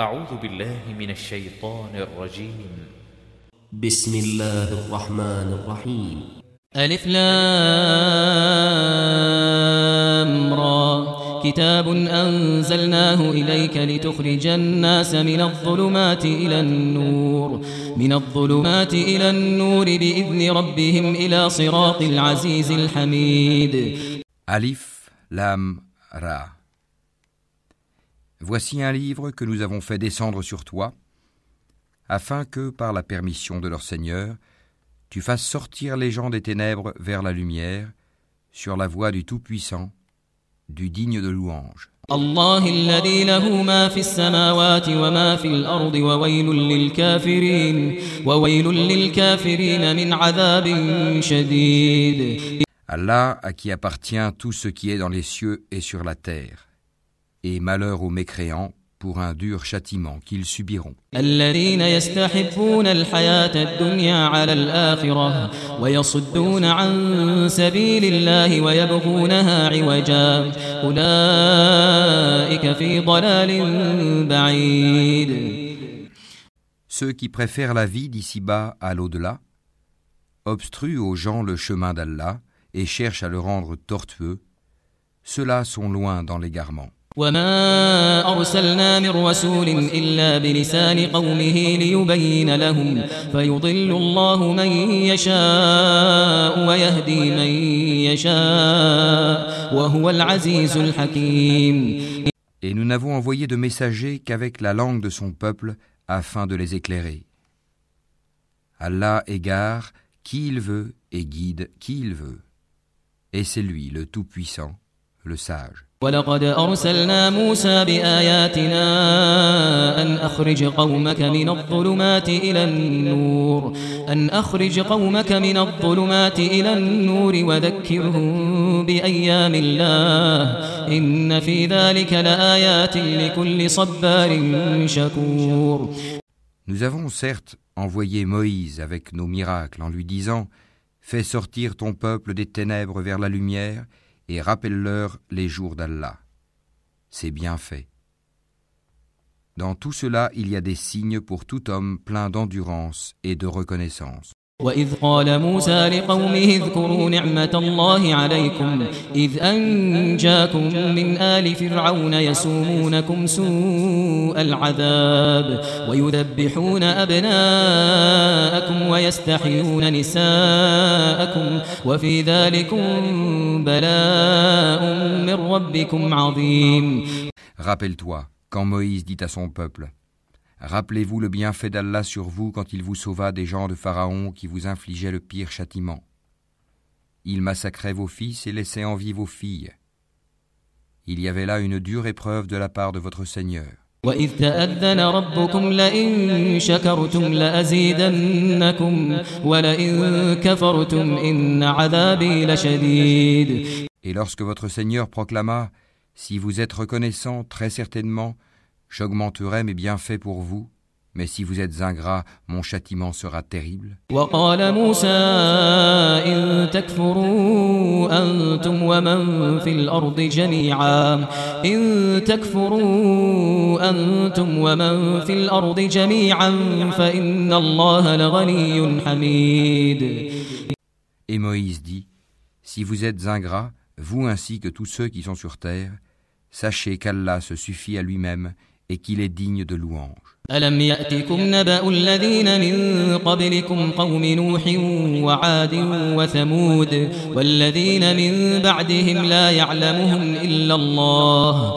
أعوذ بالله من الشيطان الرجيم. بسم الله الرحمن الرحيم. ألف لام را. كتاب أنزلناه إليك لتخرج الناس من الظلمات إلى النور. من الظلمات إلى النور بإذن ربهم إلى صراط العزيز الحميد. Alif, Lam, Ra. Voici un livre que nous avons fait descendre sur toi, afin que, par la permission de leur Seigneur, tu fasses sortir les gens des ténèbres vers la lumière, sur la voie du Tout-Puissant, du digne de louange. Allah à qui appartient tout ce qui est dans les cieux et sur la terre et malheur aux mécréants pour un dur châtiment qu'ils subiront. الذين يستحبون الحياة الدنيا على الآخرة ويصدون عن سبيل الله ويبغونها عوجا أولئك في ضلال بعيد Ceux qui préfèrent la vie d'ici-bas à l'au-delà, obstruent aux gens le chemin d'Allah et cherchent à le rendre tortueux, ceux-là sont loin dans l'égarement. وما أرسلنا من رسول إلا بلسان قومه ليبين لهم فيضل الله من يشاء ويهدي من يشاء وهو العزيز الحكيم Et nous n'avons envoyé de messagers qu'avec la langue de son peuple afin de les éclairer. Allah égare qui il veut et guide qui il veut. Et c'est lui le Tout-Puissant, le Sage. ولقد أرسلنا موسى بآياتنا أن أخرج قومك من الظلمات إلى النور أن أخرج قومك من الظلمات إلى النور وذكرهم بأيام الله إن في ذلك لآيات لكل صبار شكور. Nous avons certes envoyé Moïse avec nos miracles en lui disant Fais sortir ton peuple des ténèbres vers la lumière rappelle-leur les jours d'Allah. C'est bien fait. Dans tout cela, il y a des signes pour tout homme plein d'endurance et de reconnaissance. وإذ قال موسى لقومه اذكروا نعمة الله عليكم إذ أنجاكم من آل فرعون يسومونكم سوء العذاب ويذبحون أبناءكم ويستحيون نساءكم وفي ذلكم بلاء من ربكم عظيم. Rappelle-toi, quand Moïse dit à son peuple Rappelez-vous le bienfait d'Allah sur vous quand il vous sauva des gens de Pharaon qui vous infligeaient le pire châtiment. Il massacrait vos fils et laissait en vie vos filles. Il y avait là une dure épreuve de la part de votre Seigneur. Et lorsque votre Seigneur proclama, Si vous êtes reconnaissant, très certainement, j'augmenterai mes bienfaits pour vous, mais si vous êtes ingrat, mon châtiment sera terrible. وقال موسى إن تكفروا أنتم ومن في الأرض جميعا إن تكفروا أنتم ومن في الأرض جميعا فإن الله لغني حميد Et Moïse dit Si vous êtes ingrats, vous ainsi que tous ceux qui sont sur terre, sachez qu'Allah se suffit à lui-même et qu'il est digne de louange. ألم يأتكم نبأ الذين من قبلكم قوم نوح وعاد وثمود والذين من بعدهم لا يعلمهم إلا الله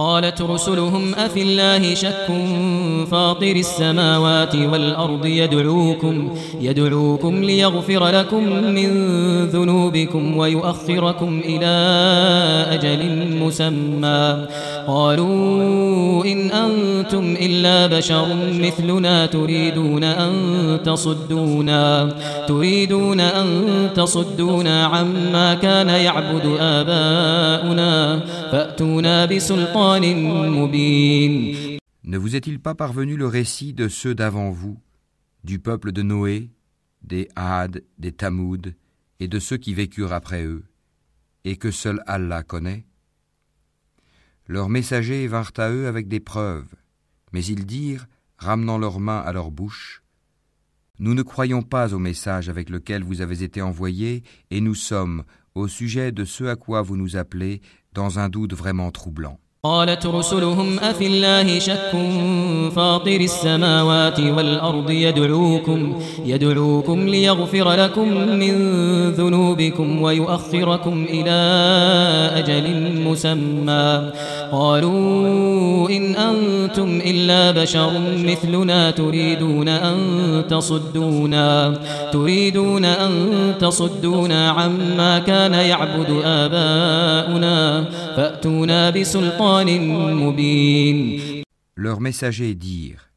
قالت رسلهم أفي الله شك فاطر السماوات والأرض يدعوكم يدعوكم ليغفر لكم من ذنوبكم ويؤخركم إلى أجل مسمى. قالوا إن أنتم إلا بشر مثلنا تريدون أن تصدونا تريدون أن تصدونا عما كان يعبد آباؤنا فأتونا بسلطان Ne vous est-il pas parvenu le récit de ceux d'avant vous, du peuple de Noé, des Had, des Tamoud, et de ceux qui vécurent après eux, et que seul Allah connaît? Leurs messagers vinrent à eux avec des preuves, mais ils dirent, ramenant leurs mains à leur bouche, Nous ne croyons pas au message avec lequel vous avez été envoyés, et nous sommes, au sujet de ce à quoi vous nous appelez, dans un doute vraiment troublant. قالت رسلهم أفي الله شك فاطر السماوات والأرض يدعوكم يدعوكم ليغفر لكم من ذنوبكم ويؤخركم إلى أجل مسمى. قالوا إن أنتم إلا بشر مثلنا تريدون أن تصدونا تريدون أن تصدونا عما كان يعبد آباؤنا فأتونا بسلطان Leurs messagers dirent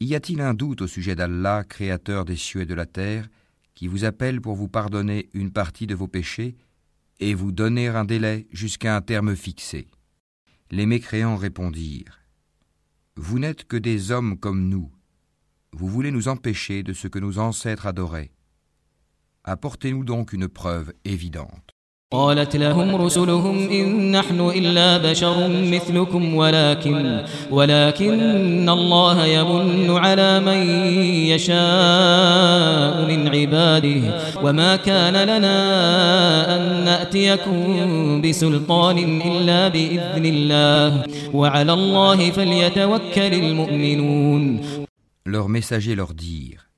Y a-t-il un doute au sujet d'Allah, créateur des cieux et de la terre, qui vous appelle pour vous pardonner une partie de vos péchés et vous donner un délai jusqu'à un terme fixé? Les mécréants répondirent Vous n'êtes que des hommes comme nous. Vous voulez nous empêcher de ce que nos ancêtres adoraient. Apportez-nous donc une preuve évidente. قالت لهم رسلهم إن نحن إلا بشر مثلكم ولكن ولكن الله يمن على من يشاء من عباده. وما كان لنا أن نأتيكم بسلطان إلا بإذن الله. وعلى الله فليتوكل المؤمنون. Leurs messagers leur dirent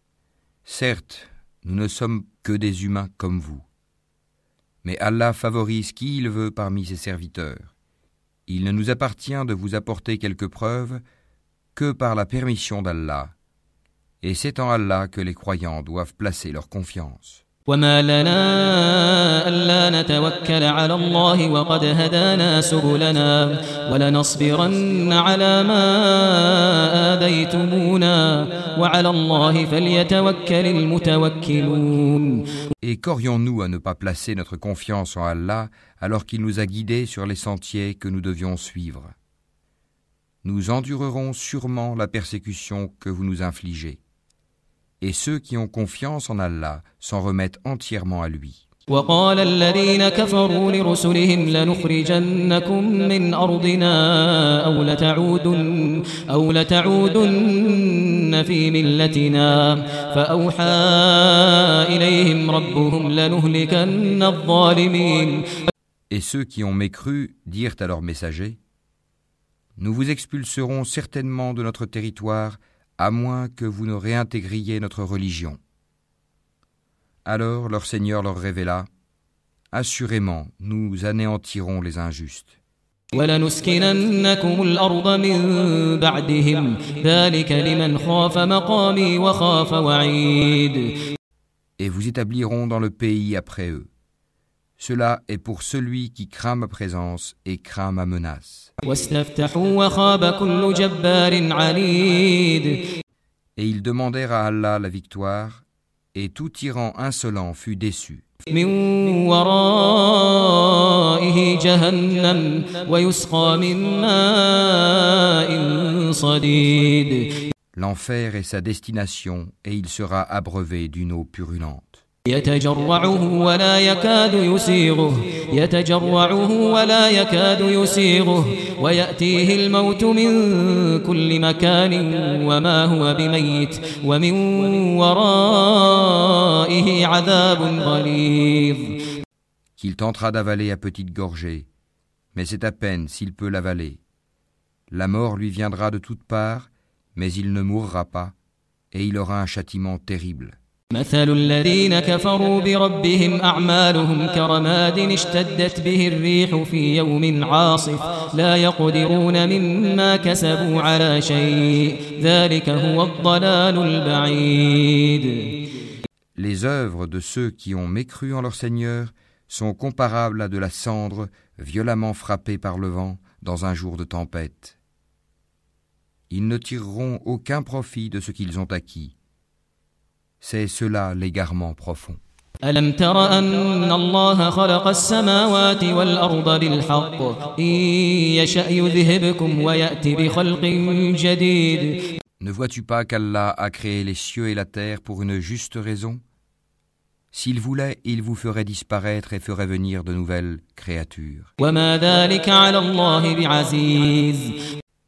Certes, nous ne sommes que des humains comme vous. Mais Allah favorise qui il veut parmi ses serviteurs. Il ne nous appartient de vous apporter quelques preuves que par la permission d'Allah. Et c'est en Allah que les croyants doivent placer leur confiance. وما لنا ألا نتوكل على الله وقد هدانا سبلنا ولنصبرن على ما آذيتمونا وعلى الله فليتوكل المتوكلون Et qu'aurions-nous à ne pas placer notre confiance en Allah alors qu'il nous a guidés sur les sentiers que nous devions suivre Nous endurerons sûrement la persécution que vous nous infligez. Et ceux qui ont confiance en Allah s'en remettent entièrement à lui. وقال الذين كفروا لرسلهم لنخرجنكم من أرضنا أو لتعودن, أو لتعودن في ملتنا فأوحى إليهم ربهم لنهلكن الظالمين Et ceux qui ont mécru dirent à leurs messagers Nous vous expulserons certainement de notre territoire à moins que vous ne réintégriez notre religion. Alors leur Seigneur leur révéla, Assurément, nous anéantirons les injustes. Et vous établirons dans le pays après eux. Cela est pour celui qui craint ma présence et craint ma menace. Et ils demandèrent à Allah la victoire, et tout tyran insolent fut déçu. L'enfer est sa destination, et il sera abreuvé d'une eau purulente يتجرعه ولا يكاد يسيغه يتجرعه ولا يكاد يسيغه ويأتيه الموت من كل مكان وما هو بميت ومن ورائه عذاب غليظ Qu'il tentera d'avaler à petite gorgée, mais c'est à peine s'il peut l'avaler. La mort lui viendra de toutes parts, mais il ne mourra pas, et il aura un châtiment terrible. مثل الذين كفروا بربهم أعمالهم كرماد اشتدت به الريح في يوم عاصف لا يقدرون مما كسبوا على شيء ذلك هو الضلال البعيد Les œuvres de ceux qui ont mécru en leur Seigneur sont comparables à de la cendre violemment frappée par le vent dans un jour de tempête. Ils ne tireront aucun profit de ce qu'ils ont acquis. C'est cela l'égarement profond. ألم تر أن الله خلق السماوات والأرض بالحق إن يشأ يذهبكم ويأتي بخلق جديد Ne vois-tu pas qu'Allah a créé les cieux et la terre pour une juste raison S'il voulait, il vous ferait disparaître et ferait venir de nouvelles créatures. وما ذلك على الله بعزيز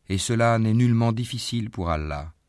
Et cela n'est nullement difficile pour Allah.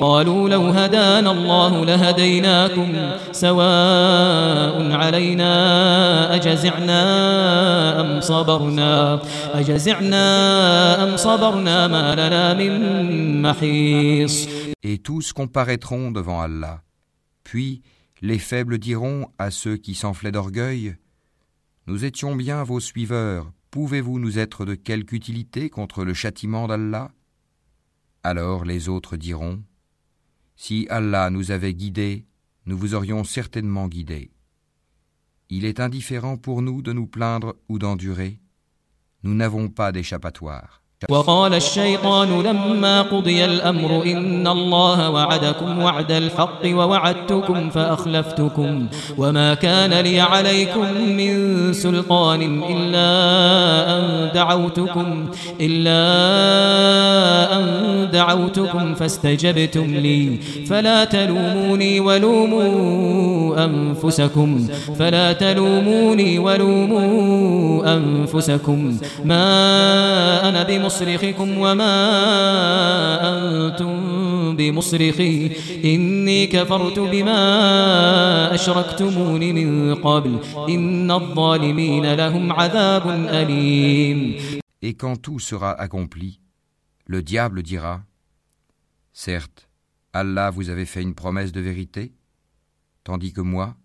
قالوا لو هدانا الله لهديناكم سواء علينا أجزعنا أم صبرنا أجزعنا أم صبرنا ما لنا من محيص Et tous comparaîtront devant Allah. Puis les faibles diront à ceux qui s'enflaient d'orgueil Nous étions bien vos suiveurs, pouvez-vous nous être de quelque utilité contre le châtiment d'Allah Alors les autres diront si Allah nous avait guidés, nous vous aurions certainement guidés. Il est indifférent pour nous de nous plaindre ou d'endurer. Nous n'avons pas d'échappatoire. وقال الشيطان لما قضي الأمر إن الله وعدكم وعد الحق ووعدتكم فأخلفتكم وما كان لي عليكم من سلطان إلا أن دعوتكم إلا أن دعوتكم فاستجبتم لي فلا تلوموني ولوموا أنفسكم فلا تلوموني ولوموا أنفسكم ما أنا بمصرخكم وما أنتم بمصرخي إني كفرت بما أشركتمون من قبل إن الظالمين لهم عذاب أليم Et quand tout sera accompli, le diable dira Certes, Allah vous avait fait une promesse de vérité, tandis que moi,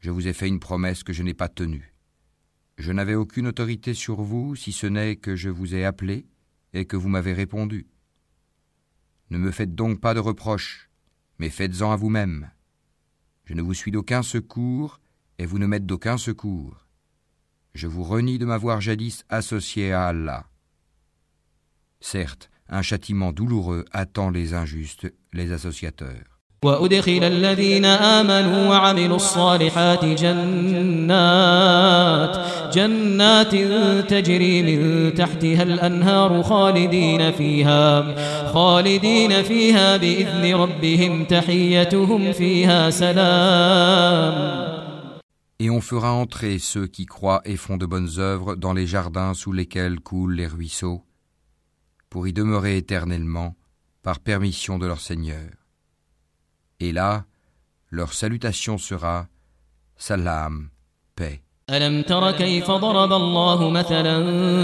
je vous ai fait une promesse que je n'ai pas tenue. Je n'avais aucune autorité sur vous si ce n'est que je vous ai appelé et que vous m'avez répondu. Ne me faites donc pas de reproches, mais faites-en à vous-même. Je ne vous suis d'aucun secours et vous ne m'êtes d'aucun secours. Je vous renie de m'avoir jadis associé à Allah. Certes, un châtiment douloureux attend les injustes, les associateurs. وأدخل الذين آمنوا وعملوا الصالحات جنات جنات تجري من تحتها الأنهار خالدين فيها خالدين فيها بإذن ربهم تحيتهم فيها سلام Et on fera entrer ceux qui croient et font de bonnes œuvres dans les jardins sous lesquels coulent les ruisseaux, pour y demeurer éternellement, par permission de leur Seigneur. Et là, leur salutation sera Salam, paix. ألم تر كيف ضرب الله مثلا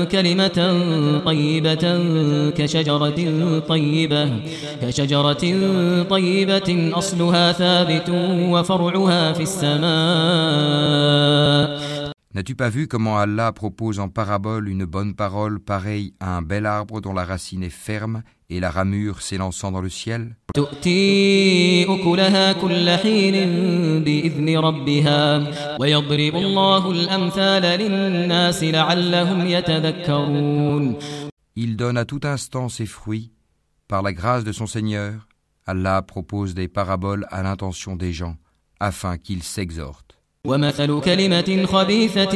كلمة طيبة كشجرة طيبة كشجرة طيبة أصلها ثابت وفرعها في السماء N'as-tu pas vu comment Allah propose en parabole une bonne parole pareille à un bel arbre dont la racine est ferme et la ramure s'élançant dans le ciel? Il donne à tout instant ses fruits, par la grâce de son Seigneur, Allah propose des paraboles à l'intention des gens, afin qu'ils s'exhortent. ومثل كلمة خبيثة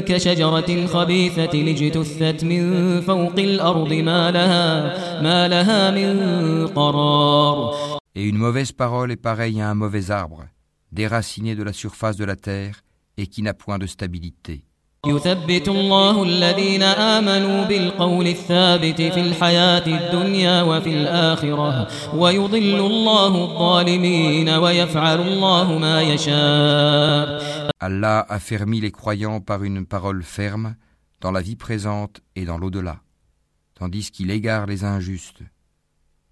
كشجرة خبيثة اجتثت من فوق الأرض ما لها, ما لها من قرار Et une mauvaise parole est pareille à un mauvais arbre, déraciné de la surface de la terre et qui n'a point de stabilité. يثبت الله الذين آمنوا بالقول الثابت في الحياة الدنيا وفي الآخرة ويضل الله الظالمين ويفعل الله ما يشاء Allah affermit les croyants par une parole ferme dans la vie présente et dans l'au-delà, tandis qu'il égare les injustes.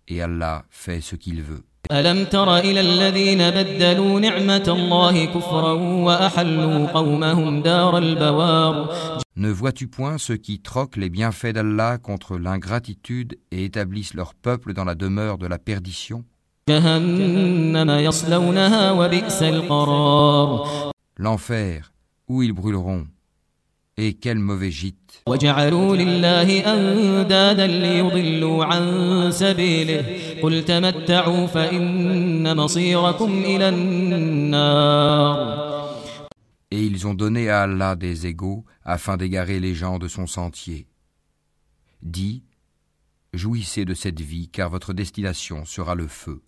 Et Allah fait ce qu'il veut. ألم تر إلى الذين بدلوا نعمة الله كفرا وأحلوا قومهم دار البوار Ne vois-tu point ceux qui troquent les bienfaits d'Allah contre l'ingratitude et établissent leur peuple dans la demeure de la perdition جهنم يصلونها وبئس القرار L'enfer, où ils brûleront Et quel mauvais gîte وجعلوا لله أندادا ليضلوا عن سبيله قل تمتعوا فإن مصيركم إلى النار Et ils ont donné à Allah des égaux afin d'égarer les gens de son sentier. Dis, Jouissez de cette vie, car votre destination sera le feu.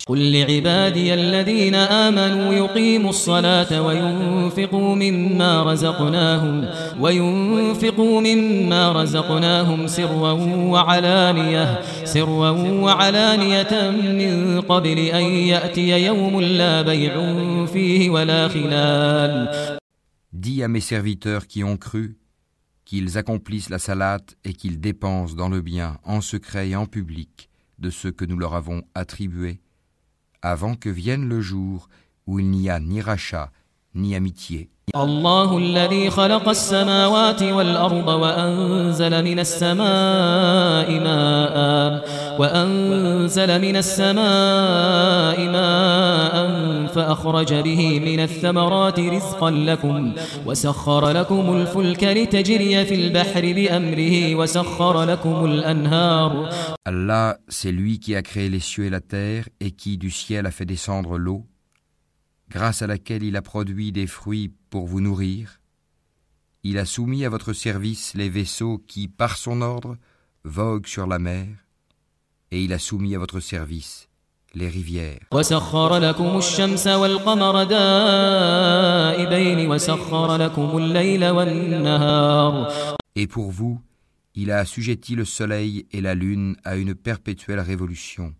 Dis à mes serviteurs qui ont cru, qu'ils accomplissent la salate et qu'ils dépensent dans le bien, en secret et en public, de ce que nous leur avons attribué, avant que vienne le jour où il n'y a ni rachat, ni amitié. الله الذي خلق السماوات والأرض وأنزل من السماء ماء وأنزل من السماء ماء فأخرج به من الثمرات رزقا لكم وسخر لكم الفلك لتجري في البحر بأمره وسخر لكم الأنهار Allah, c'est lui qui a créé les cieux et la terre et qui du ciel a fait descendre l'eau, grâce à laquelle il a produit des fruits pour vous nourrir. Il a soumis à votre service les vaisseaux qui, par son ordre, voguent sur la mer, et il a soumis à votre service les rivières. Et pour vous, il a assujetti le soleil et la lune à une perpétuelle révolution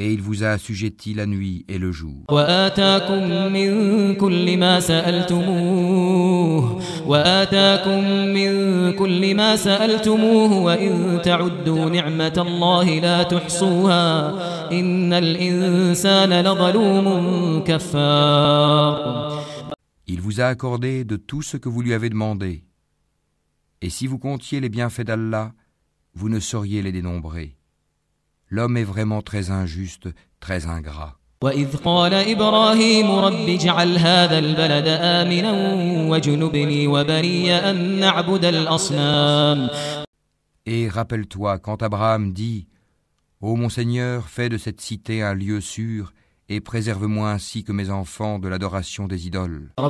et il vous a assujetti la nuit et le jour. Il vous a accordé de tout ce que vous lui avez demandé. Et si vous comptiez les bienfaits d'Allah, vous ne sauriez les dénombrer. L'homme est vraiment très injuste, très ingrat. وإذ قال إبراهيم رب اجعل هذا البلد آمنا وجنبني وبني أن نعبد الأصنام Et rappelle-toi quand Abraham dit Ô mon Seigneur, fais de cette cité un lieu sûr et préserve-moi ainsi que mes enfants de l'adoration des idoles. Ô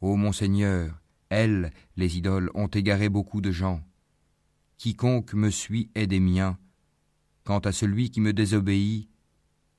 oh mon Seigneur, elles, les idoles, ont égaré beaucoup de gens. Quiconque me suit est des miens. Quant à celui qui me désobéit,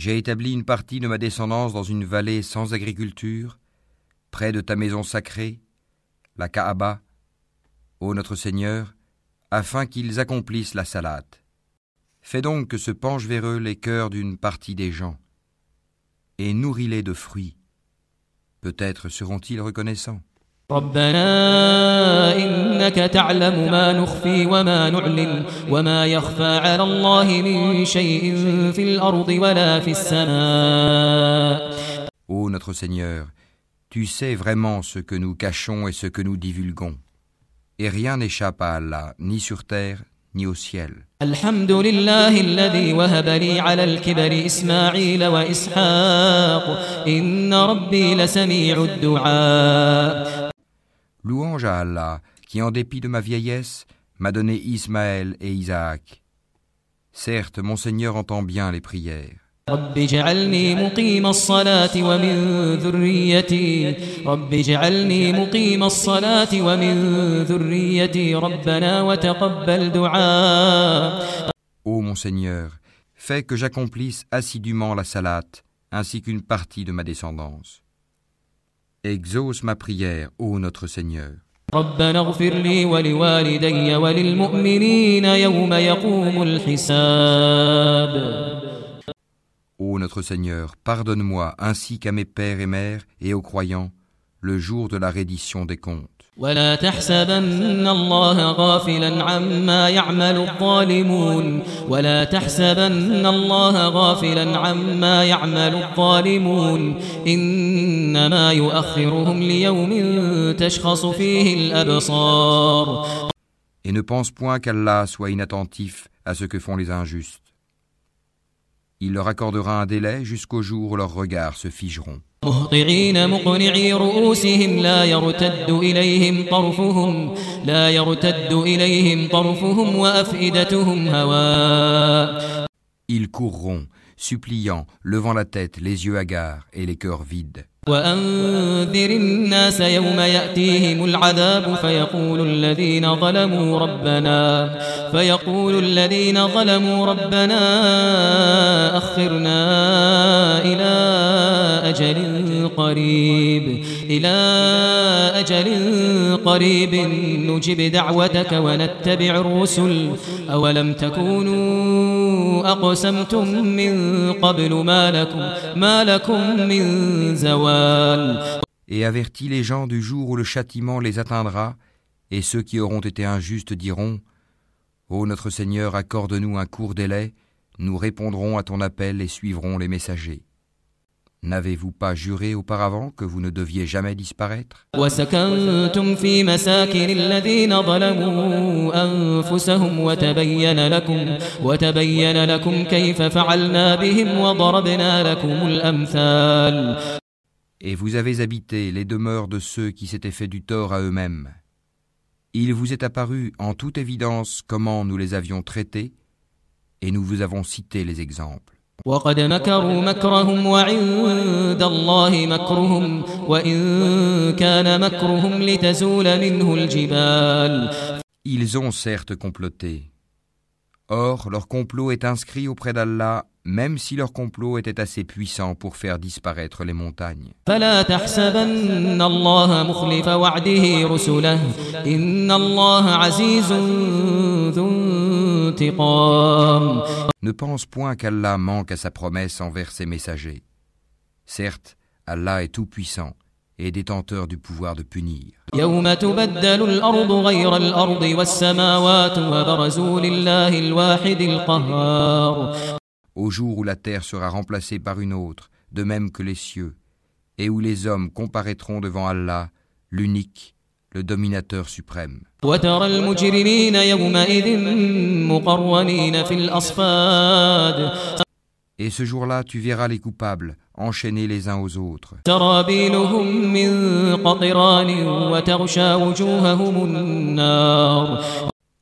j'ai établi une partie de ma descendance dans une vallée sans agriculture, près de ta maison sacrée, la Kaaba, ô notre Seigneur, afin qu'ils accomplissent la salate. Fais donc que se penchent vers eux les cœurs d'une partie des gens, et nourris-les de fruits. Peut-être seront-ils reconnaissants. ربنا إنك تعلم ما نخفي وما نعلن وما يخفى على الله من شيء في الأرض ولا في السماء Ô notre Seigneur, Tu sais vraiment ce que nous cachons et ce que nous divulguons. Et rien n'échappe à Allah, ni sur terre, ni au ciel. الحمد لله الذي وهب لي على الكبر إسماعيل وإسحاق إن ربي لسميع الدعاء Louange à Allah, qui en dépit de ma vieillesse, m'a donné Ismaël et Isaac. Certes, mon Seigneur entend bien les prières. Ô mon Seigneur, fais que j'accomplisse assidûment la salate, ainsi qu'une partie de ma descendance. Exauce ma prière, ô notre Seigneur. Ô notre Seigneur, pardonne-moi ainsi qu'à mes pères et mères et aux croyants le jour de la reddition des comptes. ولا تحسبن الله غافلا عما يعمل الظالمون ولا تحسبن الله غافلا عما يعمل الظالمون إنما يؤخرهم ليوم تشخص فيه الأبصار Et ne pense point qu'Allah soit inattentif à ce que font les injustes. Il leur accordera un délai jusqu'au jour où leurs regards se figeront. مهطعين مقنعي رؤوسهم لا يرتد إليهم طرفهم لا يرتد إليهم طرفهم وأفئدتهم هواء Ils courront, suppliant, levant la tête, les yeux hagards et les cœurs vides. وأنذر الناس يوم يأتيهم العذاب فيقول الذين ظلموا ربنا فيقول الذين ظلموا ربنا أخرنا إلى أجل قريب إلى أجل قريب نجب دعوتك ونتبع الرسل أولم تكونوا أقسمتم من قبل ما لكم ما لكم من زوال Et avertis les gens du jour où le châtiment les atteindra, et ceux qui auront été injustes diront Ô notre Seigneur, accorde-nous un court délai, nous répondrons à ton appel et suivrons les messagers. N'avez-vous pas juré auparavant que vous ne deviez jamais disparaître وسكنتم في مساكن الذين ظلموا أنفسهم وتبين لكم وتبين لكم كيف فعلنا بهم وضربنا لكم الأمثال Et vous avez habité les demeures de ceux qui s'étaient fait du tort à eux-mêmes. Il vous est apparu en toute évidence comment nous les avions traités, et nous vous avons cité les exemples. وقد مكروا مكرهم وعند الله مكرهم وإن كان مكرهم لتزول منه الجبال Ils ont certes comploté. Or, leur complot est inscrit auprès d'Allah, même si leur complot était assez puissant pour faire disparaître les montagnes. Ne pense point qu'Allah manque à sa promesse envers ses messagers. Certes, Allah est tout-puissant et détenteur du pouvoir de punir. Au jour où la terre sera remplacée par une autre, de même que les cieux, et où les hommes comparaîtront devant Allah, l'unique, le dominateur suprême. وترى المجرمين يومئذ مقرنين في الأصفاد Et ce jour-là, tu verras les coupables enchaînés les uns aux autres.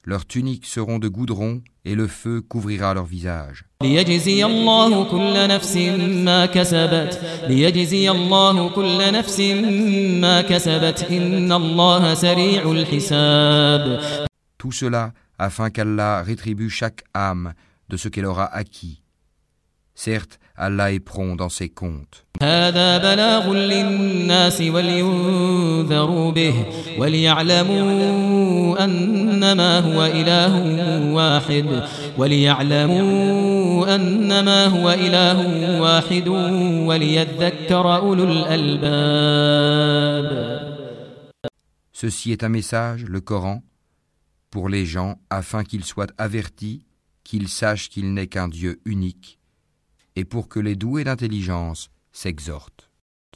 سرابيلهم من قطران وتغشى وجوههم النار Leurs tuniques seront de goudron et le feu couvrira leur visage. ليجزي الله كل نفس ما كسبت ليجزي الله كل نفس ما كسبت إن الله سريع الحساب Tout cela afin qu'Allah rétribue chaque âme de ce qu'elle aura acquis. Certes, Allah est prompt dans ses comptes. هذا بلاغ للناس ولينذروا به وليعلموا أنما هو إله واحد وليعلموا أنما هو إله واحد وليذكر أولو الألباب Ceci est un message, le Coran, pour les gens afin qu'ils soient avertis, qu'ils sachent qu'il n'est qu'un Dieu unique, et pour que les doués d'intelligence s'exhortent.